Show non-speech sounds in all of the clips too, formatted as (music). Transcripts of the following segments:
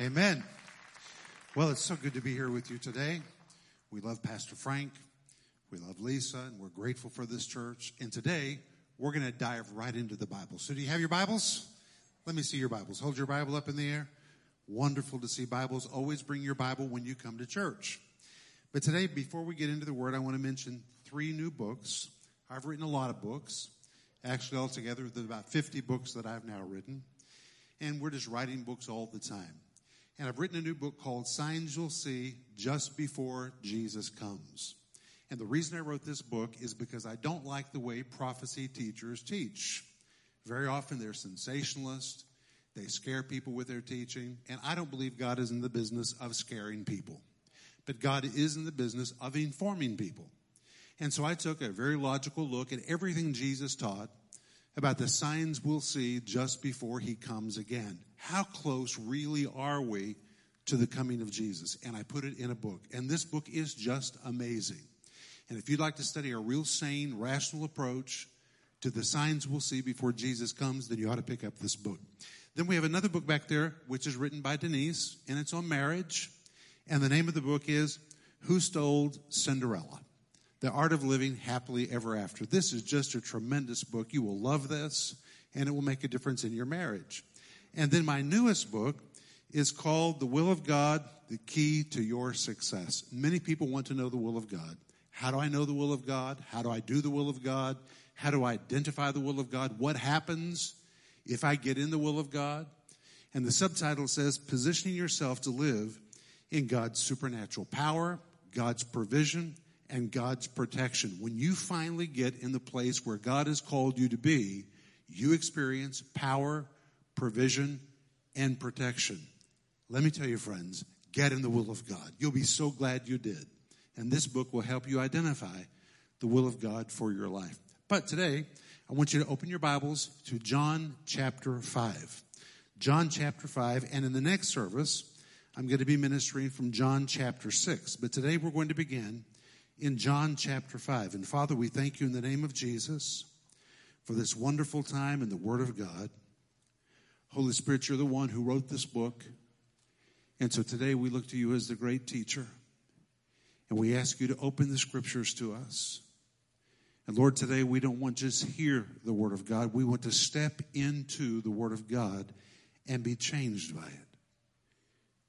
Amen. Well, it's so good to be here with you today. We love Pastor Frank. We love Lisa, and we're grateful for this church. And today, we're going to dive right into the Bible. So, do you have your Bibles? Let me see your Bibles. Hold your Bible up in the air. Wonderful to see Bibles. Always bring your Bible when you come to church. But today, before we get into the Word, I want to mention three new books. I've written a lot of books. Actually, altogether, there's about 50 books that I've now written. And we're just writing books all the time. And I've written a new book called Signs You'll See Just Before Jesus Comes. And the reason I wrote this book is because I don't like the way prophecy teachers teach. Very often they're sensationalist. They scare people with their teaching. And I don't believe God is in the business of scaring people. But God is in the business of informing people. And so I took a very logical look at everything Jesus taught about the signs we'll see just before he comes again. How close really are we to the coming of Jesus? And I put it in a book. And this book is just amazing. And if you'd like to study a real sane, rational approach to the signs we'll see before Jesus comes, then you ought to pick up this book. Then we have another book back there, which is written by Denise, and it's on marriage. And the name of the book is Who Stole Cinderella? The Art of Living Happily Ever After. This is just a tremendous book. You will love this, and it will make a difference in your marriage. And then my newest book is called The Will of God, The Key to Your Success. Many people want to know the will of God. How do I know the will of God? How do I do the will of God? How do I identify the will of God? What happens if I get in the will of God? And the subtitle says, Positioning Yourself to Live in God's Supernatural Power, God's Provision, and God's Protection. When you finally get in the place where God has called you to be, you experience power, provision, and protection. Let me tell you, friends, get in the will of God. You'll be so glad you did. And this book will help you identify the will of God for your life. But today, I want you to open your Bibles to John chapter 5. John chapter 5. And in the next service, I'm going to be ministering from John chapter 6. But today we're going to begin in John chapter 5. And Father, we thank you in the name of Jesus for this wonderful time in the Word of God. Holy Spirit, you're the one who wrote this book. And so today we look to you as the great teacher. And we ask you to open the scriptures to us. And Lord, today we don't want just hear the Word of God. We want to step into the Word of God and be changed by it.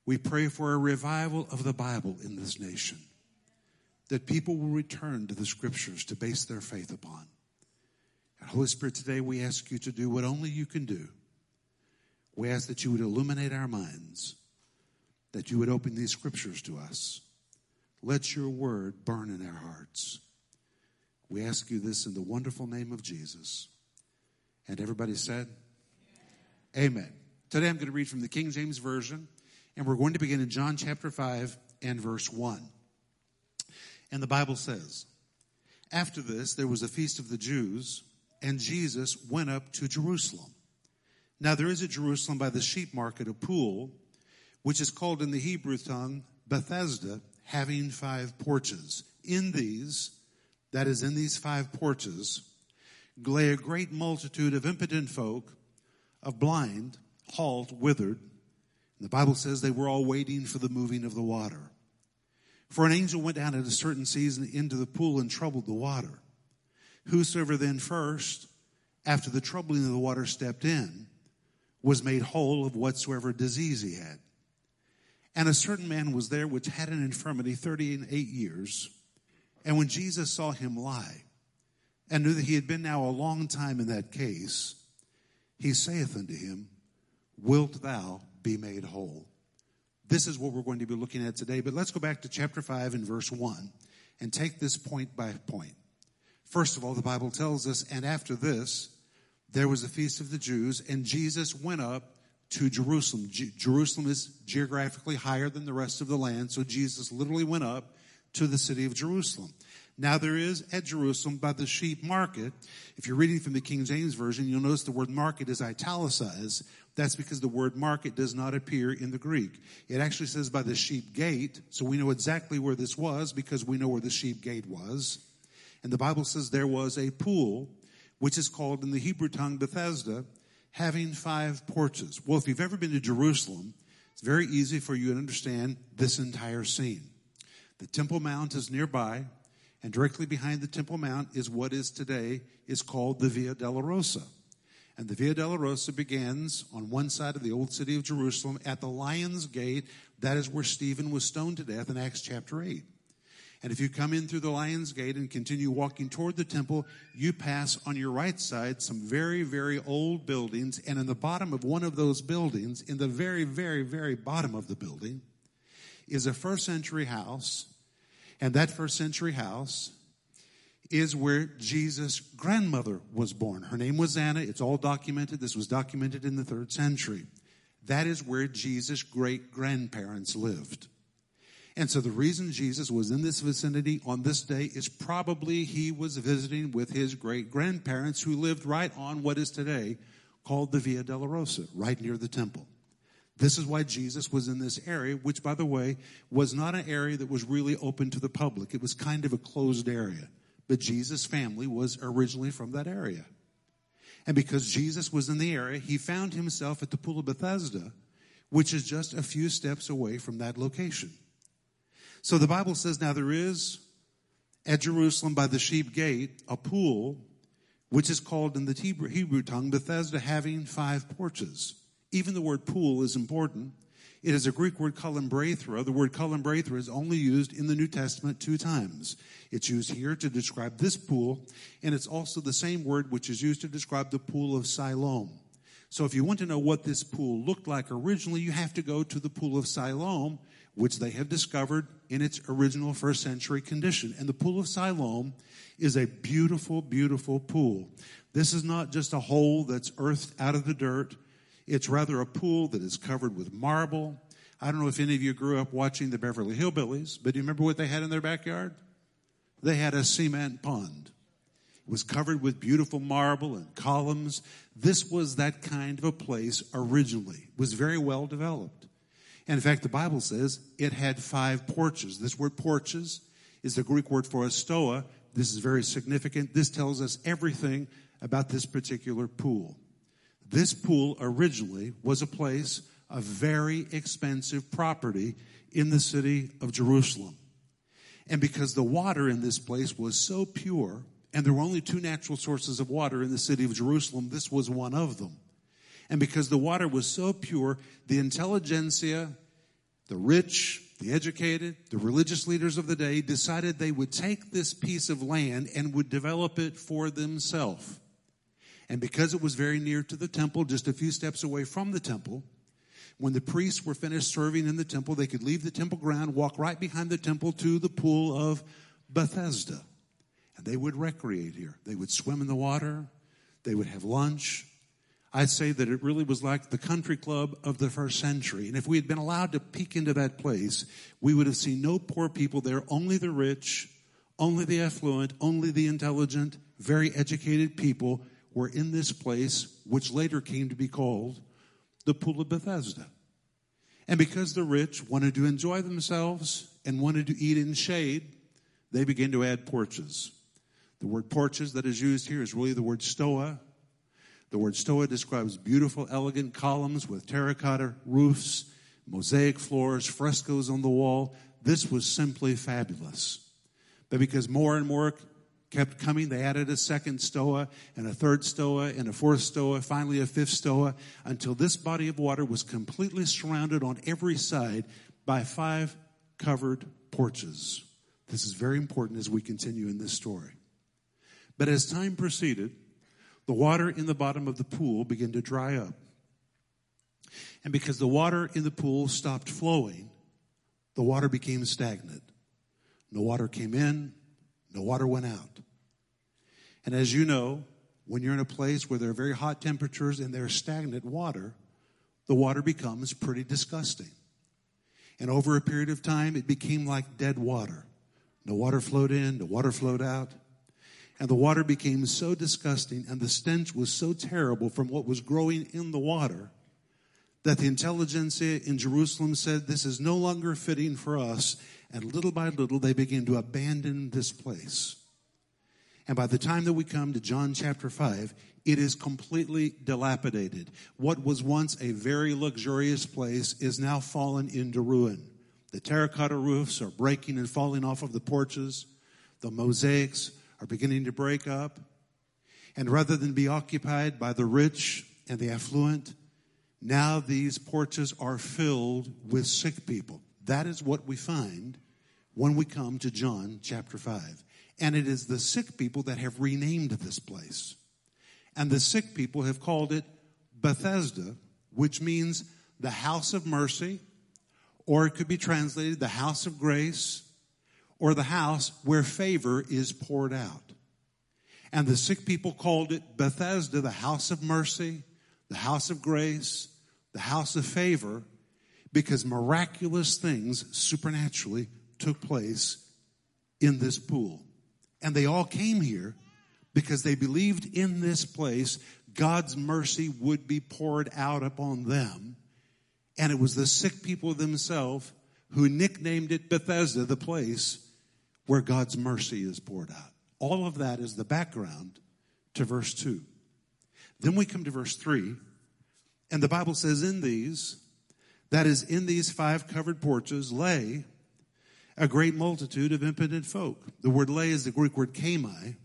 We pray for a revival of the Bible in this nation, that people will return to the scriptures to base their faith upon. And Holy Spirit, today we ask you to do what only you can do we ask that you would illuminate our minds, that you would open these scriptures to us. Let your word burn in our hearts. We ask you this in the wonderful name of Jesus. And everybody said, Amen. Amen. Today I'm going to read from the King James Version, and we're going to begin in John chapter 5 and verse 1. And the Bible says, After this, there was a feast of the Jews, and Jesus went up to Jerusalem. Now there is at Jerusalem by the sheep market a pool, which is called in the Hebrew tongue Bethesda, having five porches. In these, that is, in these five porches, lay a great multitude of impotent folk, of blind, halt, withered. And the Bible says they were all waiting for the moving of the water. For an angel went down at a certain season into the pool and troubled the water. Whosoever then first, after the troubling of the water, stepped in, was made whole of whatsoever disease he had. And a certain man was there which had an infirmity thirty and eight years. And when Jesus saw him lie, and knew that he had been now a long time in that case, he saith unto him, Wilt thou be made whole? This is what we're going to be looking at today. But let's go back to chapter 5 and verse 1 and take this point by point. First of all, the Bible tells us, and after this, there was a feast of the Jews, and Jesus went up to Jerusalem. Jerusalem is geographically higher than the rest of the land, so Jesus literally went up to the city of Jerusalem. Now there is at Jerusalem by the sheep market. If you're reading from the King James Version, you'll notice the word market is italicized. That's because the word market does not appear in the Greek. It actually says by the sheep gate, so we know exactly where this was because we know where the sheep gate was. And the Bible says there was a pool which is called in the Hebrew tongue Bethesda, having five porches. Well, if you've ever been to Jerusalem, It's very easy for you to understand this entire scene. The Temple Mount is nearby, and directly behind the Temple Mount is what is today is called the Via Dolorosa. And the Via Dolorosa begins on one side of the old city of Jerusalem at the Lion's Gate. That is where Stephen was stoned to death in Acts chapter 8. And if you come in through the Lion's Gate and continue walking toward the temple, you pass on your right side some very, very old buildings. And in the bottom of one of those buildings, in the very, very, very bottom of the building, is a first century house. And that first century house is where Jesus' grandmother was born. Her name was Anna. It's all documented. This was documented in the third century. That is where Jesus' great grandparents lived. And so the reason Jesus was in this vicinity on this day is probably he was visiting with his great grandparents who lived right on what is today called the Via Dolorosa, right near the temple. This is why Jesus was in this area, which by the way was not an area that was really open to the public. It was kind of a closed area but Jesus' family was originally from that area. And because Jesus was in the area, he found himself at the Pool of Bethesda, which is just a few steps away from that location. So the Bible says now there is at Jerusalem by the sheep gate a pool, which is called in the Hebrew tongue Bethesda, having five porches. Even the word pool is important it is a Greek word kolumbethra. The word kolumbethra is only used in the New Testament two times. It's used here to describe this pool, and it's also the same word which is used to describe the pool of Siloam. So if you want to know what this pool looked like originally, you have to go to the pool of Siloam, which they have discovered in its original first century condition. And the pool of Siloam is a beautiful, beautiful pool. This is not just a hole that's earthed out of the dirt. It's rather a pool that is covered with marble. I don't know if any of you grew up watching the Beverly Hillbillies, but do you remember what they had in their backyard? They had a cement pond. It was covered with beautiful marble and columns. This was that kind of a place originally. It was very well developed. And in fact, the Bible says it had five porches. This word porches is the Greek word for a stoa. This is very significant. This tells us everything about this particular pool. This pool originally was a place of very expensive property in the city of Jerusalem. And because the water in this place was so pure, and there were only two natural sources of water in the city of Jerusalem, this was one of them. And because the water was so pure, the intelligentsia, the rich, the educated, the religious leaders of the day decided they would take this piece of land and would develop it for themselves. And because it was very near to the temple, just a few steps away from the temple, when the priests were finished serving in the temple, they could leave the temple ground, walk right behind the temple to the pool of Bethesda. And they would recreate here. They would swim in the water. They would have lunch. I'd say that it really was like the country club of the first century. And if we had been allowed to peek into that place, we would have seen no poor people there, only the rich, only the affluent, only the intelligent, very educated people were in this place, which later came to be called the Pool of Bethesda. And because the rich wanted to enjoy themselves and wanted to eat in shade, they began to add porches. The word porches that is used here is really the word stoa. The word stoa describes beautiful, elegant columns with terracotta roofs, mosaic floors, frescoes on the wall. This was simply fabulous. But because more and more kept coming. They added a second stoa and a third stoa and a fourth stoa, finally a fifth stoa, until this body of water was completely surrounded on every side by five covered porches. This is very important as we continue in this story. But as time proceeded, the water in the bottom of the pool began to dry up. And because the water in the pool stopped flowing, the water became stagnant. No water came in, no water went out. And as you know, when you're in a place where there are very hot temperatures and there's stagnant water, the water becomes pretty disgusting. And over a period of time, it became like dead water. The water flowed in, the water flowed out. And the water became so disgusting and the stench was so terrible from what was growing in the water that the intelligentsia in Jerusalem said, This is no longer fitting for us. And little by little, they begin to abandon this place. And by the time that we come to John chapter 5, it is completely dilapidated. What was once a very luxurious place is now fallen into ruin. The terracotta roofs are breaking and falling off of the porches. The mosaics are beginning to break up. And rather than be occupied by the rich and the affluent, now these porches are filled with sick people. That is what we find when we come to John chapter 5. And it is the sick people that have renamed this place. And the sick people have called it Bethesda, which means the house of mercy, or it could be translated the house of grace, or the house where favor is poured out. And the sick people called it Bethesda, the house of mercy, the house of grace, the house of favor, because miraculous things supernaturally took place in this pool. And they all came here because they believed in this place God's mercy would be poured out upon them. And it was the sick people themselves who nicknamed it Bethesda, the place where God's mercy is poured out. All of that is the background to verse 2. Then we come to verse 3, and the Bible says, In these, that is, in these five covered porches, lay a great multitude of impotent folk. The word lay is the Greek word chamai,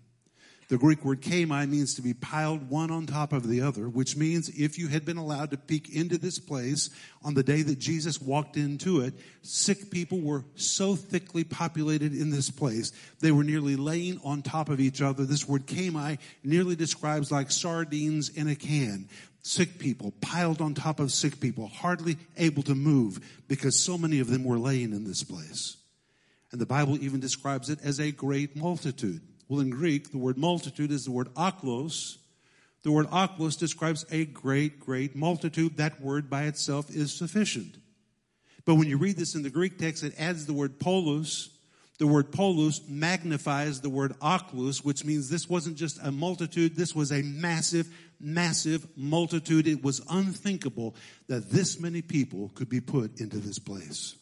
the Greek word chamai means to be piled one on top of the other, which means if you had been allowed to peek into this place on the day that Jesus walked into it, sick people were so thickly populated in this place. They were nearly laying on top of each other. This word chamai nearly describes like sardines in a can. Sick people piled on top of sick people, hardly able to move because so many of them were laying in this place. And the Bible even describes it as a great multitude. Well, in Greek, the word multitude is the word ochlos. The word ochlos describes a great, great multitude. That word by itself is sufficient. But when you read this in the Greek text, it adds the word polus. The word polus magnifies the word ochlos, which means this wasn't just a multitude, this was a massive, massive multitude. It was unthinkable that this many people could be put into this place.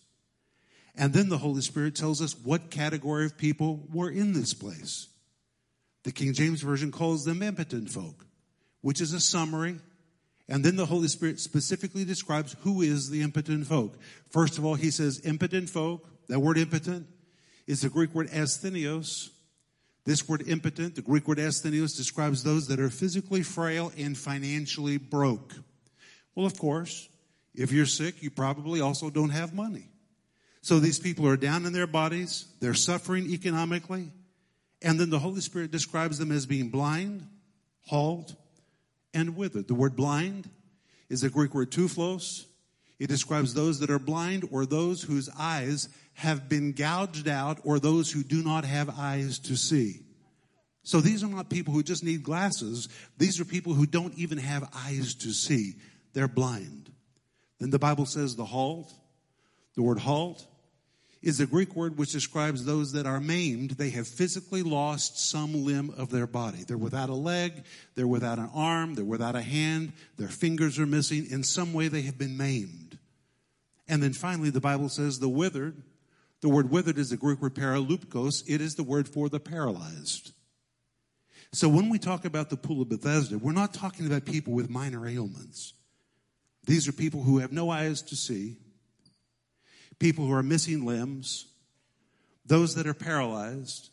And then the Holy Spirit tells us what category of people were in this place. The King James Version calls them impotent folk, which is a summary. And then the Holy Spirit specifically describes who is the impotent folk. First of all, he says impotent folk. That word impotent is the Greek word asthenios. This word impotent, the Greek word asthenios, describes those that are physically frail and financially broke. Well, of course, if you're sick, you probably also don't have money. So these people are down in their bodies, they're suffering economically, and then the Holy Spirit describes them as being blind, halt, and withered. The word blind is the Greek word tuflos. It describes those that are blind or those whose eyes have been gouged out or those who do not have eyes to see. So these are not people who just need glasses. These are people who don't even have eyes to see. They're blind. Then the Bible says the halt, the word halt is a Greek word which describes those that are maimed. They have physically lost some limb of their body. They're without a leg, they're without an arm, they're without a hand, their fingers are missing. In some way, they have been maimed. And then finally, the Bible says the withered. The word withered is the Greek word paralupkos. It is the word for the paralyzed. So when we talk about the pool of Bethesda, we're not talking about people with minor ailments. These are people who have no eyes to see, people who are missing limbs, those that are paralyzed.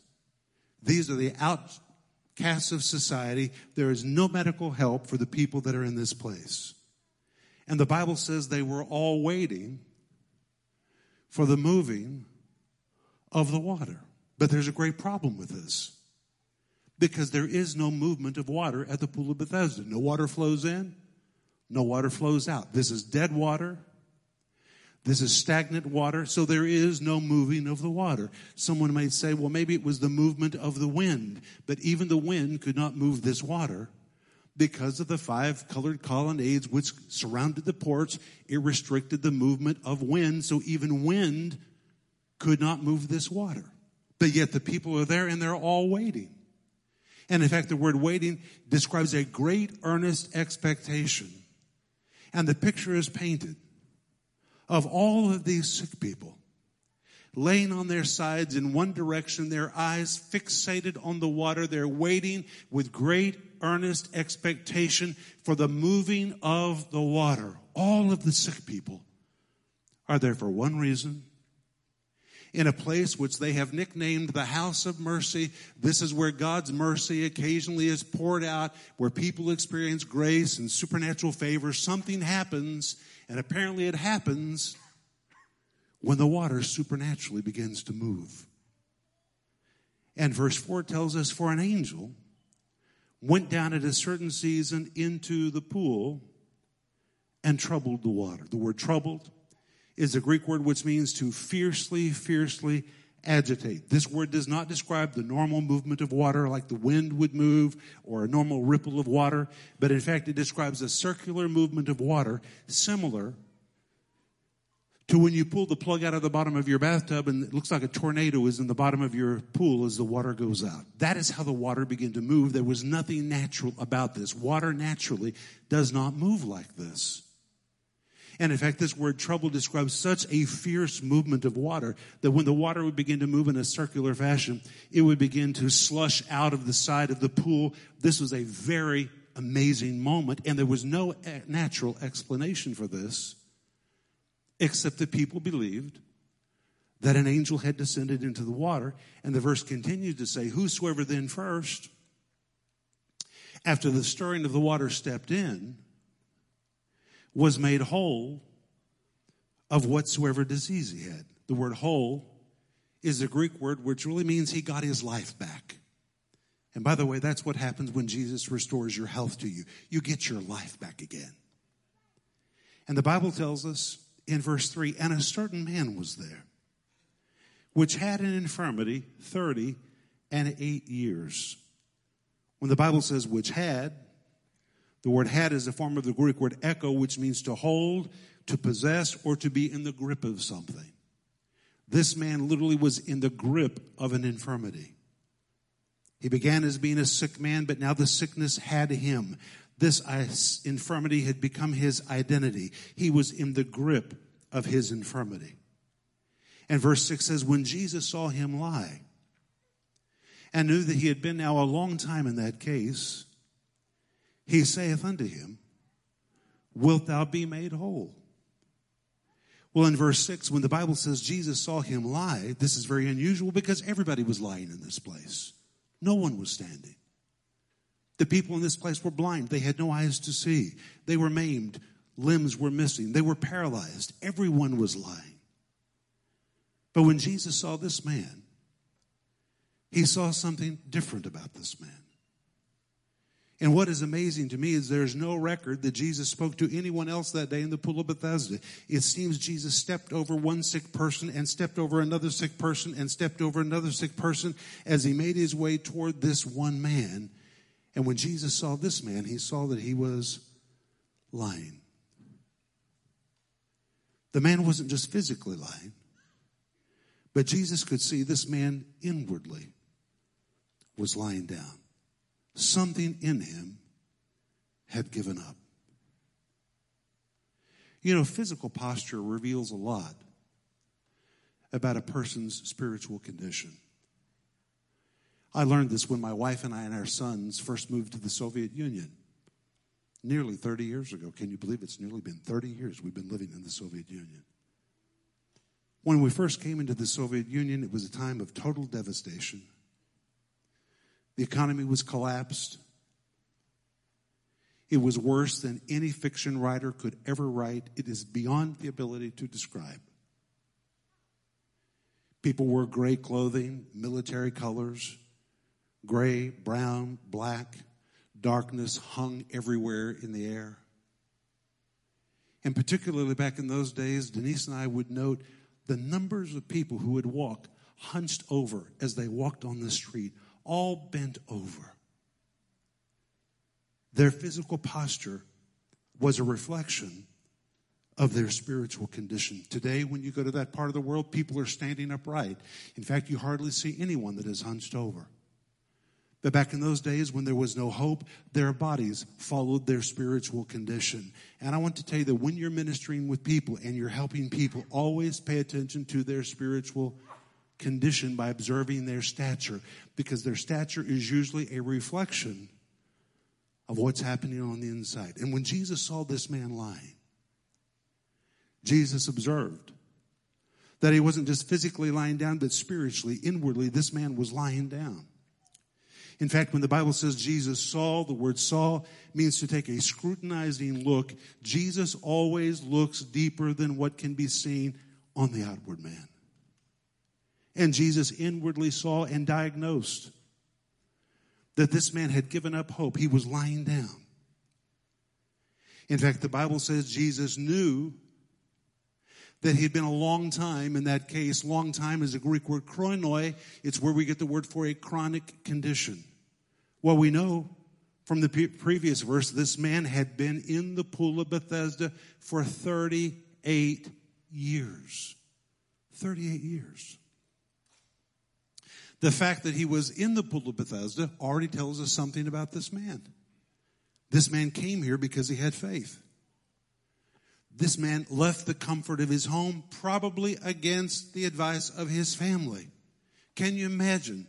These are the outcasts of society. There is no medical help for the people that are in this place. And the Bible says they were all waiting for the moving of the water. But there's a great problem with this because there is no movement of water at the pool of Bethesda. No water flows in, no water flows out. This is dead water. This is stagnant water, so there is no moving of the water. Someone may say, well, maybe it was the movement of the wind, but even the wind could not move this water because of the five colored colonnades which surrounded the porch. It restricted the movement of wind, so even wind could not move this water. But yet the people are there and they're all waiting. And in fact, the word waiting describes a great earnest expectation. And the picture is painted of all of these sick people laying on their sides in one direction, their eyes fixated on the water. They're waiting with great earnest expectation for the moving of the water. All of the sick people are there for one reason in a place which they have nicknamed the house of mercy. This is where God's mercy occasionally is poured out, where people experience grace and supernatural favor. Something happens, and apparently it happens when the water supernaturally begins to move. And verse 4 tells us, For an angel went down at a certain season into the pool and troubled the water. The word troubled is a Greek word which means to fiercely, fiercely agitate. This word does not describe the normal movement of water like the wind would move or a normal ripple of water, but in fact it describes a circular movement of water similar to when you pull the plug out of the bottom of your bathtub and it looks like a tornado is in the bottom of your pool as the water goes out. That is how the water began to move. There was nothing natural about this. Water naturally does not move like this. And in fact, this word trouble describes such a fierce movement of water that when the water would begin to move in a circular fashion, it would begin to slush out of the side of the pool. This was a very amazing moment, and there was no eh, natural explanation for this, except that people believed that an angel had descended into the water. And the verse continues to say, Whosoever then first, after the stirring of the water, stepped in, was made whole of whatsoever disease he had. The word whole is a Greek word which really means he got his life back. And by the way, that's what happens when Jesus restores your health to you. You get your life back again. And the Bible tells us in verse 3 and a certain man was there, which had an infirmity 30 and 8 years. When the Bible says which had, the word had is a form of the Greek word echo, which means to hold, to possess, or to be in the grip of something. This man literally was in the grip of an infirmity. He began as being a sick man, but now the sickness had him. This infirmity had become his identity. He was in the grip of his infirmity. And verse 6 says, When Jesus saw him lie and knew that he had been now a long time in that case, he saith unto him, Wilt thou be made whole? Well, in verse 6, when the Bible says Jesus saw him lie, this is very unusual because everybody was lying in this place. No one was standing. The people in this place were blind. They had no eyes to see. They were maimed. Limbs were missing. They were paralyzed. Everyone was lying. But when Jesus saw this man, he saw something different about this man. And what is amazing to me is there's no record that Jesus spoke to anyone else that day in the pool of Bethesda. It seems Jesus stepped over one sick person and stepped over another sick person and stepped over another sick person as he made his way toward this one man. And when Jesus saw this man, he saw that he was lying. The man wasn't just physically lying, but Jesus could see this man inwardly was lying down something in him had given up. You know, physical posture reveals a lot about a person's spiritual condition. I learned this when my wife and I and our sons first moved to the Soviet Union nearly 30 years ago. Can you believe it's nearly been 30 years we've been living in the Soviet Union? When we first came into the Soviet Union, it was a time of total devastation. The economy was collapsed. It was worse than any fiction writer could ever write. It is beyond the ability to describe. People wore gray clothing, military colors, gray, brown, black. Darkness hung everywhere in the air. And particularly back in those days, Denise and I would note the numbers of people who would walk hunched over as they walked on the street, all bent over. Their physical posture was a reflection of their spiritual condition. Today, when you go to that part of the world, people are standing upright. In fact, you hardly see anyone that is hunched over. But back in those days when there was no hope, their bodies followed their spiritual condition. And I want to tell you that when you're ministering with people and you're helping people, always pay attention to their spiritual condition by observing their stature, because their stature is usually a reflection of what's happening on the inside. And when Jesus saw this man lying, Jesus observed that he wasn't just physically lying down, but spiritually, inwardly, this man was lying down. In fact, when the Bible says Jesus saw, the word saw means to take a scrutinizing look. Jesus always looks deeper than what can be seen on the outward man. And Jesus inwardly saw and diagnosed that this man had given up hope. He was lying down. In fact, the Bible says Jesus knew that he had been a long time in that case. Long time is a Greek word chronoi. It's where we get the word for a chronic condition. Well, we know from the previous verse, this man had been in the pool of Bethesda for 38 years. 38 years. The fact that he was in the pool of Bethesda already tells us something about this man. This man came here because he had faith. This man left the comfort of his home, probably against the advice of his family. Can you imagine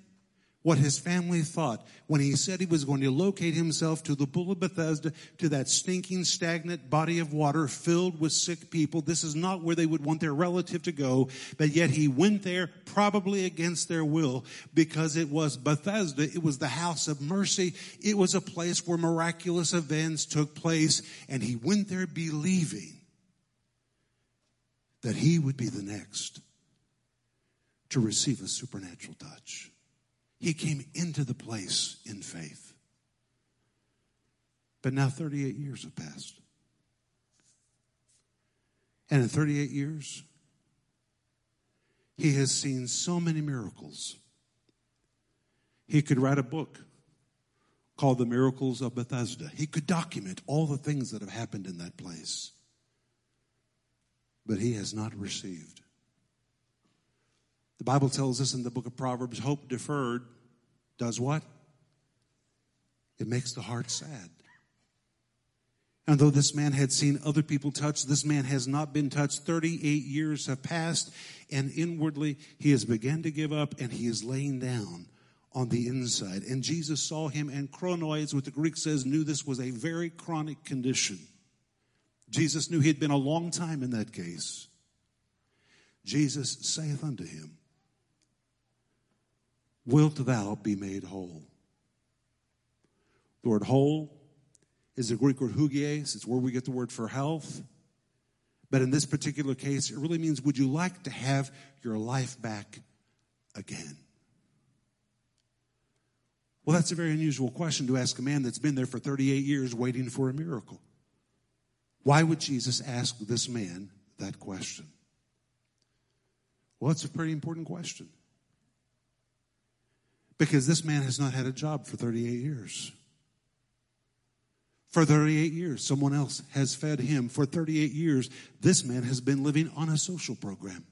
what his family thought when he said he was going to locate himself to the pool of Bethesda, to that stinking, stagnant body of water filled with sick people. This is not where they would want their relative to go, but yet he went there probably against their will because it was Bethesda. It was the house of mercy. It was a place where miraculous events took place and he went there believing that he would be the next to receive a supernatural touch. He came into the place in faith. But now 38 years have passed. And in 38 years, he has seen so many miracles. He could write a book called The Miracles of Bethesda. He could document all the things that have happened in that place. But he has not received the Bible tells us in the book of Proverbs hope deferred does what? It makes the heart sad. And though this man had seen other people touched, this man has not been touched. 38 years have passed, and inwardly he has begun to give up and he is laying down on the inside. And Jesus saw him, and chronoids, what the Greek says, knew this was a very chronic condition. Jesus knew he had been a long time in that case. Jesus saith unto him, wilt thou be made whole? The word whole is the Greek word hugies. It's where we get the word for health. But in this particular case, it really means would you like to have your life back again? Well, that's a very unusual question to ask a man that's been there for 38 years waiting for a miracle. Why would Jesus ask this man that question? Well, it's a pretty important question. Because this man has not had a job for 38 years. For 38 years, someone else has fed him. For 38 years, this man has been living on a social program.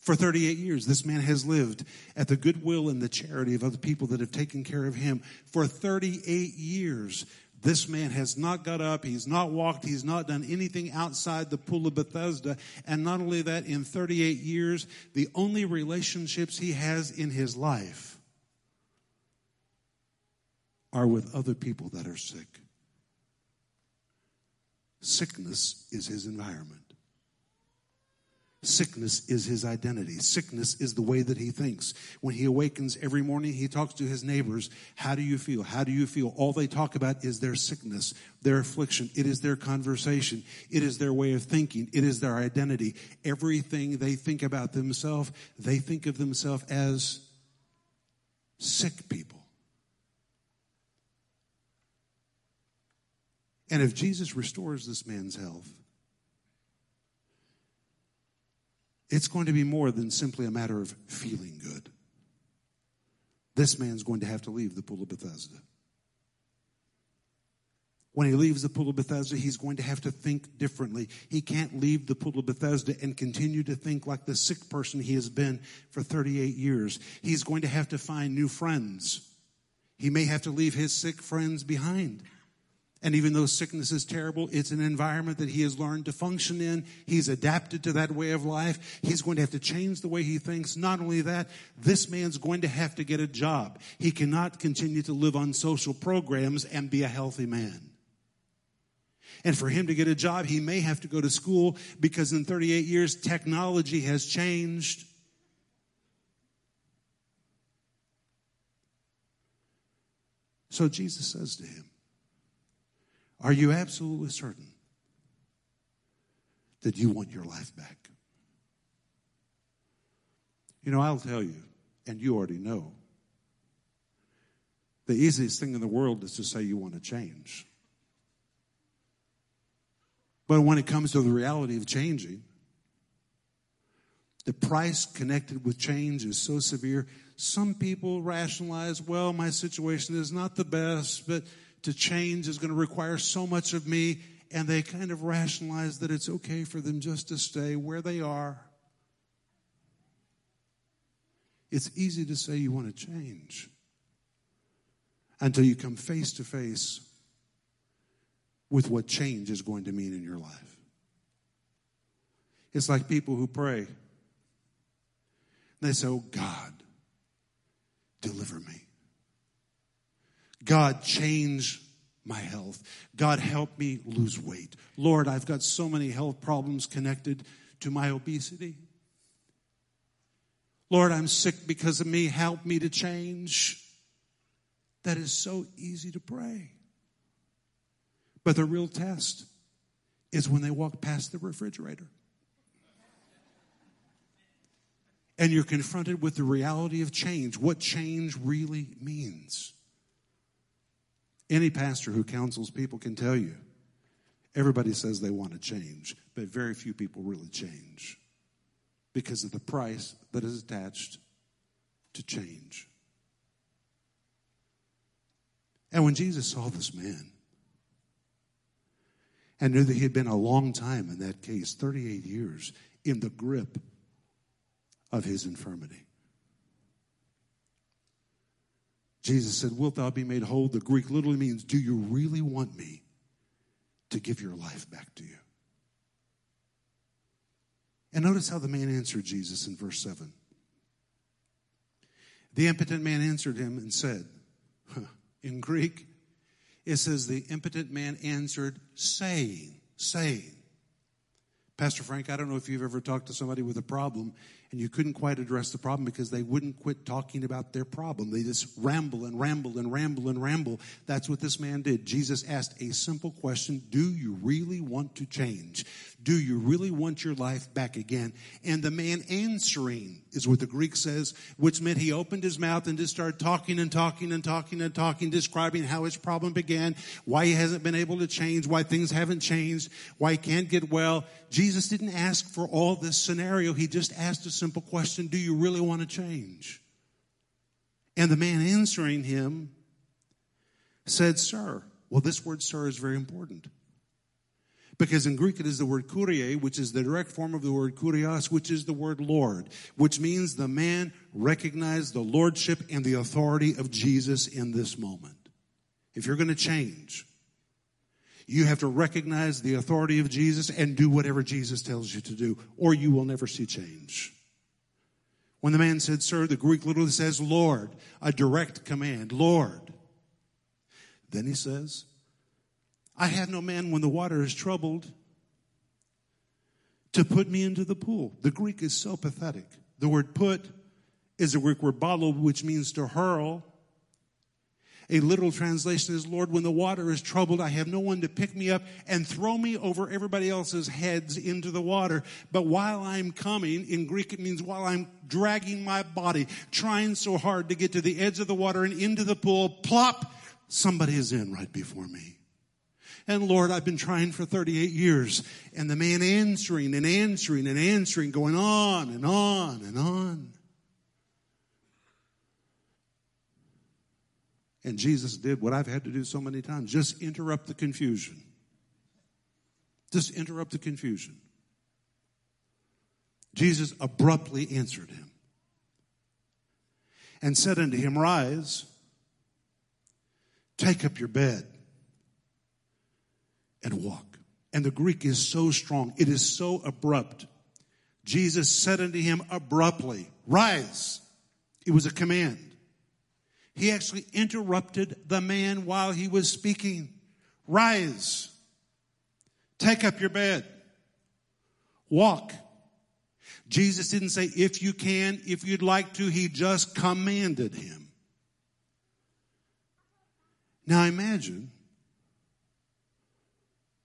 For 38 years, this man has lived at the goodwill and the charity of other people that have taken care of him. For 38 years, this man has not got up, he's not walked, he's not done anything outside the pool of Bethesda. And not only that, in 38 years, the only relationships he has in his life are with other people that are sick. Sickness is his environment. Sickness is his identity. Sickness is the way that he thinks. When he awakens every morning, he talks to his neighbors. How do you feel? How do you feel? All they talk about is their sickness, their affliction. It is their conversation. It is their way of thinking. It is their identity. Everything they think about themselves, they think of themselves as sick people. And if Jesus restores this man's health, It's going to be more than simply a matter of feeling good. This man's going to have to leave the pool of Bethesda. When he leaves the pool of Bethesda, he's going to have to think differently. He can't leave the pool of Bethesda and continue to think like the sick person he has been for 38 years. He's going to have to find new friends. He may have to leave his sick friends behind. And even though sickness is terrible, it's an environment that he has learned to function in. He's adapted to that way of life. He's going to have to change the way he thinks. Not only that, this man's going to have to get a job. He cannot continue to live on social programs and be a healthy man. And for him to get a job, he may have to go to school because in 38 years, technology has changed. So Jesus says to him, Are you absolutely certain that you want your life back? You know, I'll tell you, and you already know, the easiest thing in the world is to say you want to change. But when it comes to the reality of changing, the price connected with change is so severe. Some people rationalize, well, my situation is not the best, but to change is going to require so much of me. And they kind of rationalize that it's okay for them just to stay where they are. It's easy to say you want to change until you come face to face with what change is going to mean in your life. It's like people who pray. They say, Oh God, deliver me. God, change my health. God, help me lose weight. Lord, I've got so many health problems connected to my obesity. Lord, I'm sick because of me. Help me to change. That is so easy to pray. But the real test is when they walk past the refrigerator. And you're confronted with the reality of change, what change really means. Any pastor who counsels people can tell you everybody says they want to change, but very few people really change because of the price that is attached to change. And when Jesus saw this man, and knew that he had been a long time in that case 38 years in the grip of his infirmity. Jesus said, Wilt thou be made whole? The Greek literally means, Do you really want me to give your life back to you? And notice how the man answered Jesus in verse 7. The impotent man answered him and said, in Greek, it says, The impotent man answered, saying, saying. Pastor Frank, I don't know if you've ever talked to somebody with a problem and you couldn't quite address the problem because they wouldn't quit talking about their problem. They just ramble and ramble and ramble and ramble. That's what this man did. Jesus asked a simple question Do you really want to change? Do you really want your life back again? And the man answering is what the Greek says, which meant he opened his mouth and just started talking and talking and talking and talking, describing how his problem began, why he hasn't been able to change, why things haven't changed, why he can't get well. Jesus didn't ask for all this scenario. He just asked a simple question Do you really want to change? And the man answering him said, Sir. Well, this word, sir, is very important. Because in Greek it is the word kurie, which is the direct form of the word kurios, which is the word Lord, which means the man recognized the lordship and the authority of Jesus in this moment. If you're going to change, you have to recognize the authority of Jesus and do whatever Jesus tells you to do, or you will never see change. When the man said, Sir, the Greek literally says, Lord, a direct command, Lord. Then he says, I have no man when the water is troubled to put me into the pool. The Greek is so pathetic. The word put is a Greek word balo, which means to hurl. A literal translation is, Lord, when the water is troubled, I have no one to pick me up and throw me over everybody else's heads into the water. But while I'm coming, in Greek it means while I'm dragging my body, trying so hard to get to the edge of the water and into the pool, plop, somebody is in right before me. And Lord, I've been trying for 38 years. And the man answering and answering and answering, going on and on and on. And Jesus did what I've had to do so many times just interrupt the confusion. Just interrupt the confusion. Jesus abruptly answered him and said unto him, Rise, take up your bed and walk. And the Greek is so strong. It is so abrupt. Jesus said unto him abruptly, rise. It was a command. He actually interrupted the man while he was speaking. Rise. Take up your bed. Walk. Jesus didn't say, if you can, if you'd like to. He just commanded him. Now imagine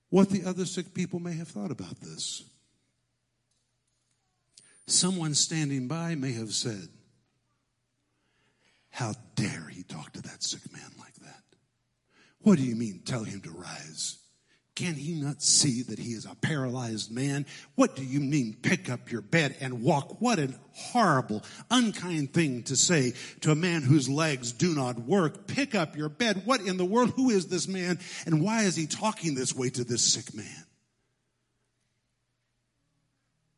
what the other sick people may have thought about this. Someone standing by may have said, How dare he talk to that sick man like that? What do you mean, tell him to rise? Can he not see that he is a paralyzed man? What do you mean, pick up your bed and walk? What an horrible, unkind thing to say to a man whose legs do not work. Pick up your bed. What in the world? Who is this man? And why is he talking this way to this sick man?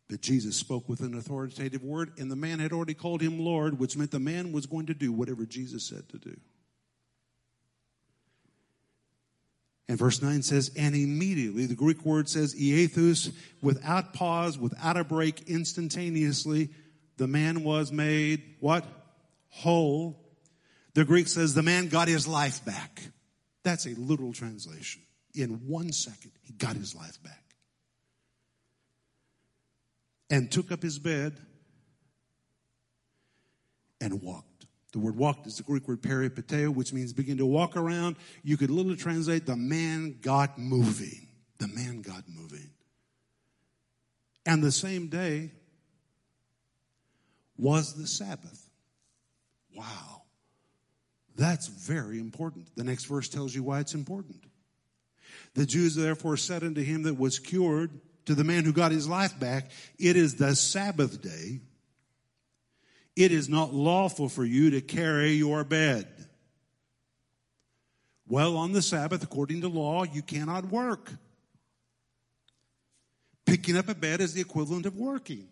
But Jesus spoke with an authoritative word, and the man had already called him Lord, which meant the man was going to do whatever Jesus said to do. And verse 9 says, and immediately, the Greek word says, iethus, without pause, without a break, instantaneously, the man was made, what? Whole. The Greek says the man got his life back. That's a literal translation. In one second, he got his life back. And took up his bed and walked. The word walked is the Greek word peripateo, which means begin to walk around. You could literally translate the man got moving. The man got moving. And the same day was the Sabbath. Wow. That's very important. The next verse tells you why it's important. The Jews therefore said unto him that was cured, to the man who got his life back, it is the Sabbath day it is not lawful for you to carry your bed. Well, on the Sabbath, according to law, you cannot work. Picking up a bed is the equivalent of working.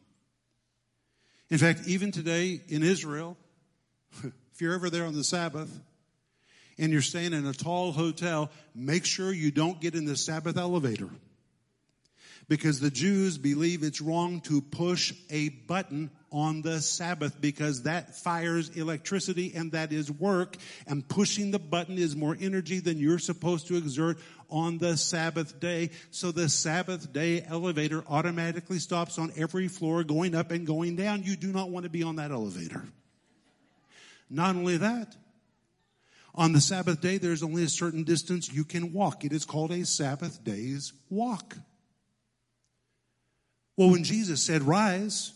In fact, even today in Israel, (laughs) if you're ever there on the Sabbath and you're staying in a tall hotel, make sure you don't get in the Sabbath elevator because the Jews believe it's wrong to push a button on the Sabbath because that fires electricity and that is work and pushing the button is more energy than you're supposed to exert on the Sabbath day. So the Sabbath day elevator automatically stops on every floor going up and going down. You do not want to be on that elevator. Not only that, on the Sabbath day, there's only a certain distance you can walk. It is called a Sabbath day's walk. Well, when Jesus said, rise,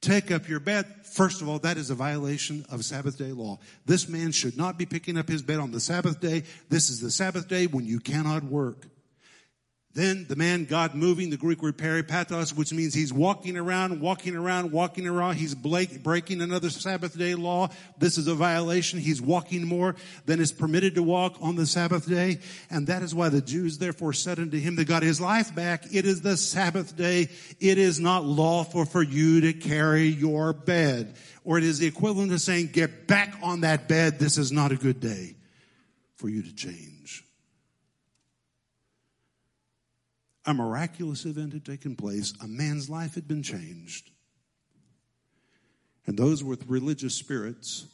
take up your bed, first of all, that is a violation of Sabbath day law. This man should not be picking up his bed on the Sabbath day. This is the Sabbath day when you cannot work. Then the man God moving, the Greek word peripatos, which means he's walking around, walking around, walking around. He's breaking another Sabbath day law. This is a violation. He's walking more than is permitted to walk on the Sabbath day. And that is why the Jews therefore said unto him that got his life back, it is the Sabbath day. It is not lawful for you to carry your bed. Or it is the equivalent of saying, get back on that bed. This is not a good day for you to change. A miraculous event had taken place. A man's life had been changed. And those with religious spirits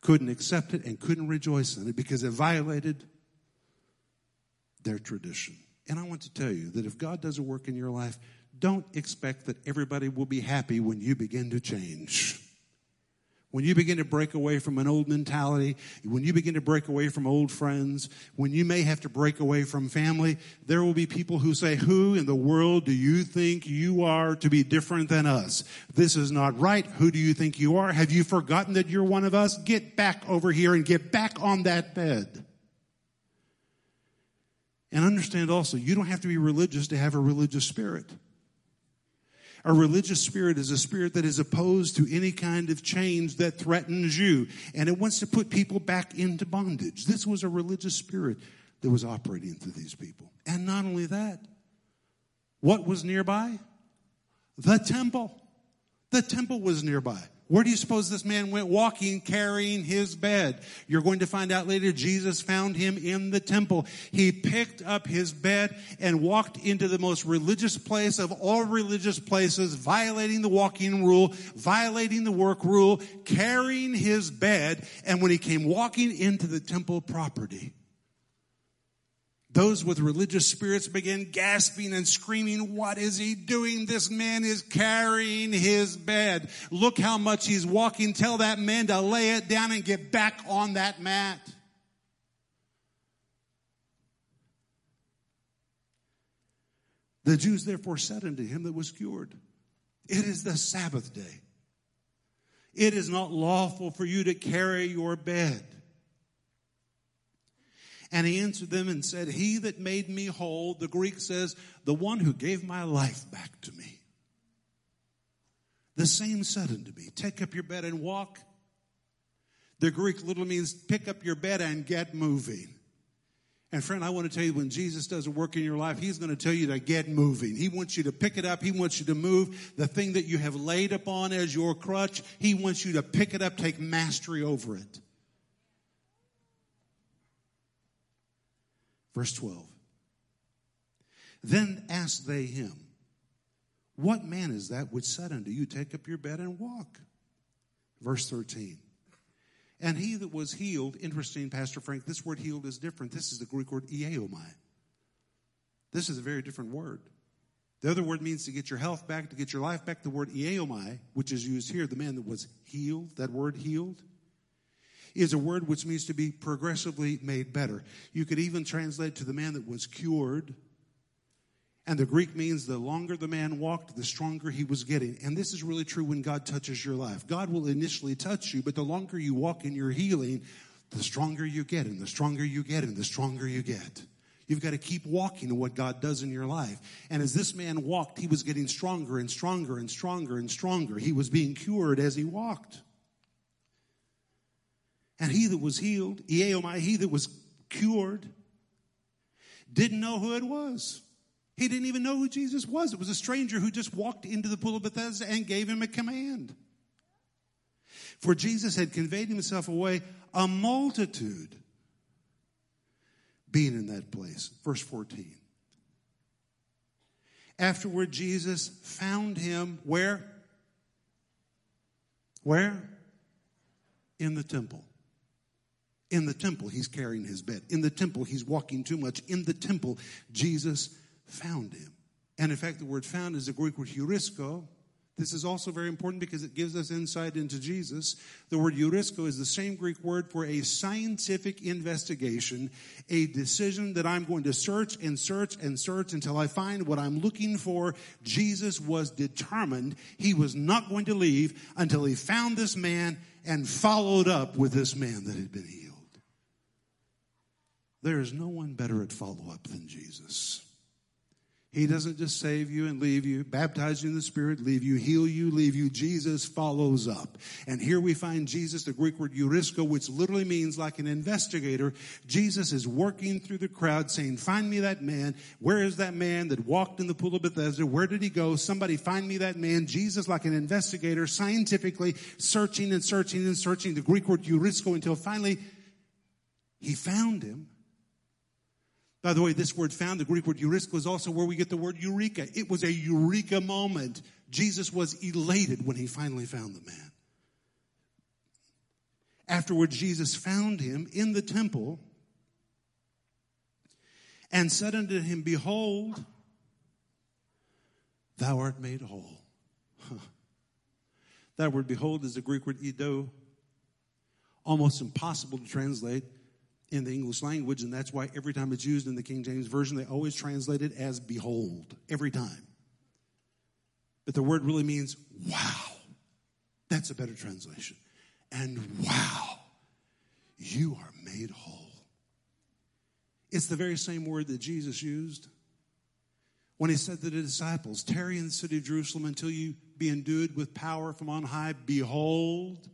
couldn't accept it and couldn't rejoice in it because it violated their tradition. And I want to tell you that if God does a work in your life, don't expect that everybody will be happy when you begin to change. When you begin to break away from an old mentality, when you begin to break away from old friends, when you may have to break away from family, there will be people who say, who in the world do you think you are to be different than us? This is not right. Who do you think you are? Have you forgotten that you're one of us? Get back over here and get back on that bed. And understand also, you don't have to be religious to have a religious spirit. A religious spirit is a spirit that is opposed to any kind of change that threatens you. And it wants to put people back into bondage. This was a religious spirit that was operating through these people. And not only that, what was nearby? The temple. The temple was nearby. Where do you suppose this man went walking carrying his bed? You're going to find out later Jesus found him in the temple. He picked up his bed and walked into the most religious place of all religious places, violating the walking rule, violating the work rule, carrying his bed. And when he came walking into the temple property, those with religious spirits began gasping and screaming, what is he doing? This man is carrying his bed. Look how much he's walking. Tell that man to lay it down and get back on that mat. The Jews therefore said unto him that was cured, It is the Sabbath day. It is not lawful for you to carry your bed. And he answered them and said, He that made me whole, the Greek says, the one who gave my life back to me. The same said unto me, Take up your bed and walk. The Greek literally means pick up your bed and get moving. And friend, I want to tell you when Jesus does a work in your life, He's going to tell you to get moving. He wants you to pick it up. He wants you to move the thing that you have laid upon as your crutch. He wants you to pick it up, take mastery over it. Verse 12. Then asked they him, What man is that which said unto you, Take up your bed and walk? Verse 13. And he that was healed, interesting, Pastor Frank, this word healed is different. This is the Greek word iaomai. This is a very different word. The other word means to get your health back, to get your life back. The word iaomai, which is used here, the man that was healed, that word healed, is a word which means to be progressively made better. You could even translate to the man that was cured. And the Greek means the longer the man walked, the stronger he was getting. And this is really true when God touches your life. God will initially touch you, but the longer you walk in your healing, the stronger you get, and the stronger you get, and the stronger you get. You've got to keep walking in what God does in your life. And as this man walked, he was getting stronger and stronger and stronger and stronger. He was being cured as he walked. And he that was healed, iaomai, he that was cured, didn't know who it was. He didn't even know who Jesus was. It was a stranger who just walked into the pool of Bethesda and gave him a command. For Jesus had conveyed himself away, a multitude being in that place. Verse 14. Afterward, Jesus found him where? Where? In the temple. In the temple, he's carrying his bed. In the temple, he's walking too much. In the temple, Jesus found him. And in fact, the word found is the Greek word eurisko. This is also very important because it gives us insight into Jesus. The word eurisko is the same Greek word for a scientific investigation, a decision that I'm going to search and search and search until I find what I'm looking for. Jesus was determined he was not going to leave until he found this man and followed up with this man that had been healed. There is no one better at follow up than Jesus. He doesn't just save you and leave you, baptize you in the Spirit, leave you, heal you, leave you. Jesus follows up. And here we find Jesus, the Greek word eurisko, which literally means like an investigator. Jesus is working through the crowd saying, find me that man. Where is that man that walked in the pool of Bethesda? Where did he go? Somebody find me that man. Jesus, like an investigator, scientifically searching and searching and searching the Greek word eurisko until finally he found him by the way, this word found, the Greek word eureka, is also where we get the word eureka. It was a eureka moment. Jesus was elated when he finally found the man. Afterward, Jesus found him in the temple and said unto him, Behold, thou art made whole. (laughs) That word behold is the Greek word idou, almost impossible to translate in the English language, and that's why every time it's used in the King James Version, they always translate it as behold, every time. But the word really means wow. That's a better translation. And wow, you are made whole. It's the very same word that Jesus used when he said to the disciples, Tarry in the city of Jerusalem until you be endued with power from on high. Behold,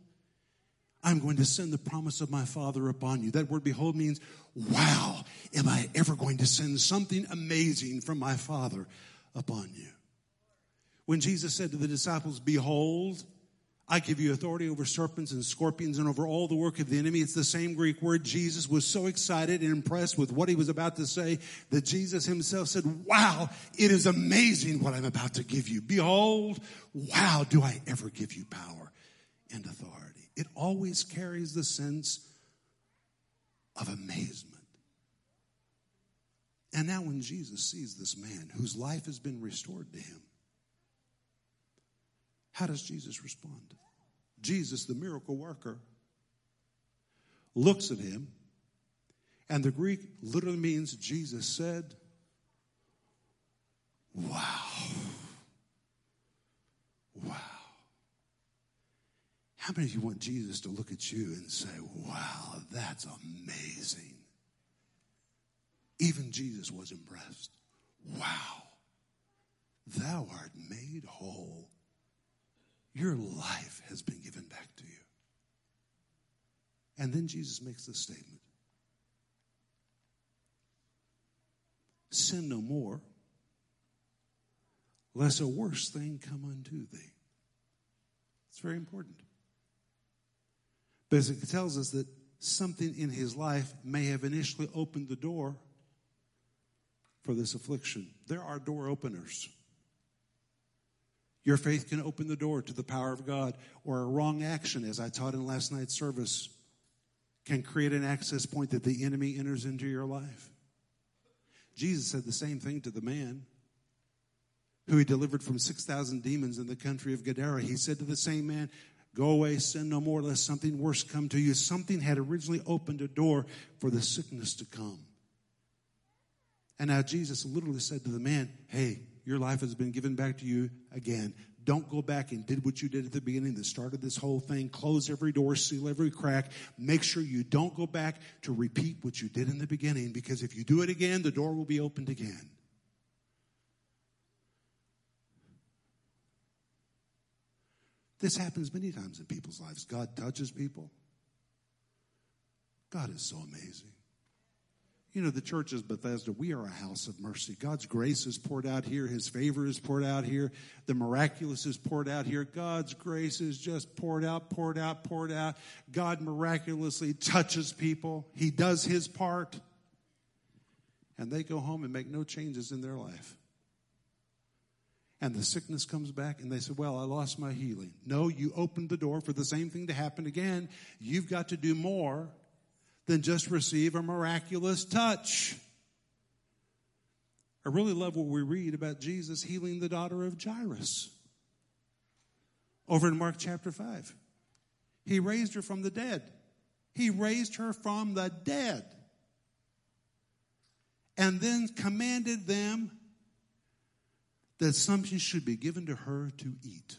I'm going to send the promise of my Father upon you. That word behold means, wow, am I ever going to send something amazing from my Father upon you? When Jesus said to the disciples, behold, I give you authority over serpents and scorpions and over all the work of the enemy. It's the same Greek word. Jesus was so excited and impressed with what he was about to say that Jesus himself said, wow, it is amazing what I'm about to give you. Behold, wow, do I ever give you power and authority. It always carries the sense of amazement. And now when Jesus sees this man whose life has been restored to him, how does Jesus respond? Jesus, the miracle worker, looks at him, and the Greek literally means Jesus said, Wow. Wow. How many of you want Jesus to look at you and say, Wow, that's amazing? Even Jesus was impressed. Wow, thou art made whole. Your life has been given back to you. And then Jesus makes this statement Sin no more, lest a worse thing come unto thee. It's very important. Because it tells us that something in his life may have initially opened the door for this affliction. There are door openers. Your faith can open the door to the power of God, or a wrong action, as I taught in last night's service, can create an access point that the enemy enters into your life. Jesus said the same thing to the man who he delivered from 6,000 demons in the country of Gadara. He said to the same man, Go away, sin no more, lest something worse come to you. Something had originally opened a door for the sickness to come. And now Jesus literally said to the man, Hey, your life has been given back to you again. Don't go back and did what you did at the beginning that started this whole thing. Close every door, seal every crack. Make sure you don't go back to repeat what you did in the beginning because if you do it again, the door will be opened again. This happens many times in people's lives. God touches people. God is so amazing. You know, the church is Bethesda. We are a house of mercy. God's grace is poured out here. His favor is poured out here. The miraculous is poured out here. God's grace is just poured out, poured out, poured out. God miraculously touches people. He does his part. And they go home and make no changes in their life. And the sickness comes back and they say, Well, I lost my healing. No, you opened the door for the same thing to happen again. You've got to do more than just receive a miraculous touch. I really love what we read about Jesus healing the daughter of Jairus over in Mark chapter 5. He raised her from the dead. He raised her from the dead. And then commanded them that something should be given to her to eat.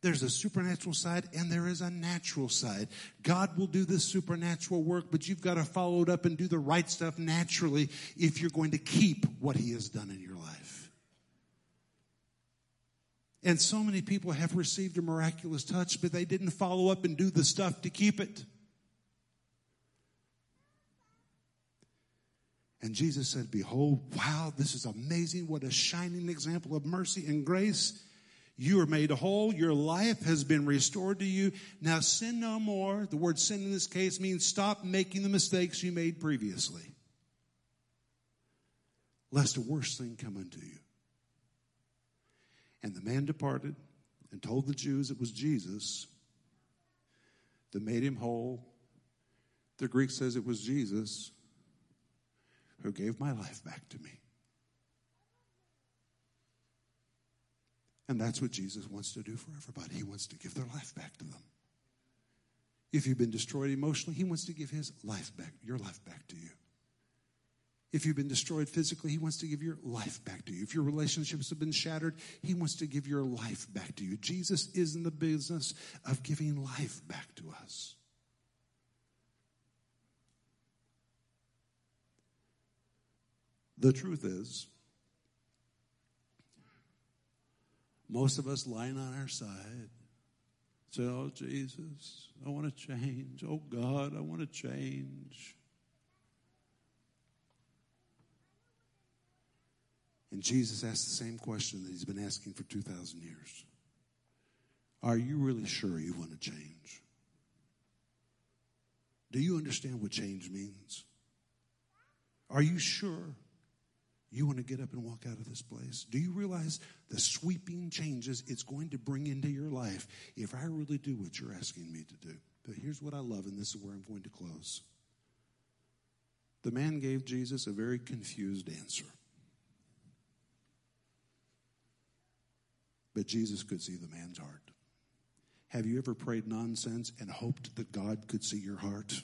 There's a supernatural side and there is a natural side. God will do this supernatural work, but you've got to follow it up and do the right stuff naturally if you're going to keep what He has done in your life. And so many people have received a miraculous touch, but they didn't follow up and do the stuff to keep it. And Jesus said, Behold, wow, this is amazing. What a shining example of mercy and grace. You are made whole. Your life has been restored to you. Now sin no more. The word sin in this case means stop making the mistakes you made previously. Lest a worse thing come unto you. And the man departed and told the Jews it was Jesus that made him whole. The Greek says it was Jesus who gave my life back to me. And that's what Jesus wants to do for everybody. He wants to give their life back to them. If you've been destroyed emotionally, He wants to give His life back, your life back to you. If you've been destroyed physically, He wants to give your life back to you. If your relationships have been shattered, He wants to give your life back to you. Jesus is in the business of giving life back to us. The truth is, Most of us lying on our side. Say, Oh, Jesus, I want to change. Oh, God, I want to change. And Jesus asked the same question that he's been asking for 2,000 years Are you really sure you want to change? Do you understand what change means? Are you sure you want to get up and walk out of this place? Do you realize the sweeping changes it's going to bring into your life if I really do what you're asking me to do? But here's what I love, and this is where I'm going to close. The man gave Jesus a very confused answer. But Jesus could see the man's heart. Have you ever prayed nonsense and hoped that God could see your heart?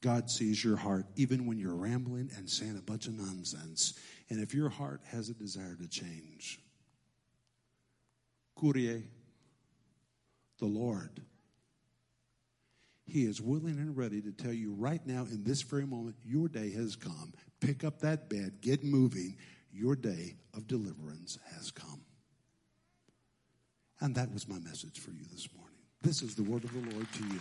God sees your heart even when you're rambling and saying a bunch of nonsense. And if your heart has a desire to change, Kyrie, the Lord, He is willing and ready to tell you right now, in this very moment, your day has come. Pick up that bed, get moving. Your day of deliverance has come. And that was my message for you this morning. This is the word of the Lord to you.